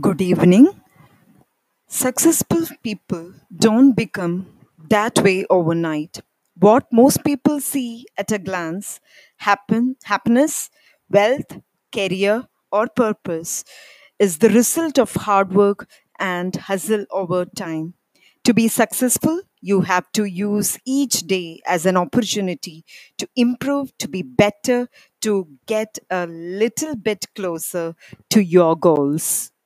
Good evening. Successful people don't become that way overnight. What most people see at a glance happen happiness, wealth, career or purpose is the result of hard work and hustle over time. To be successful, you have to use each day as an opportunity to improve, to be better, to get a little bit closer to your goals.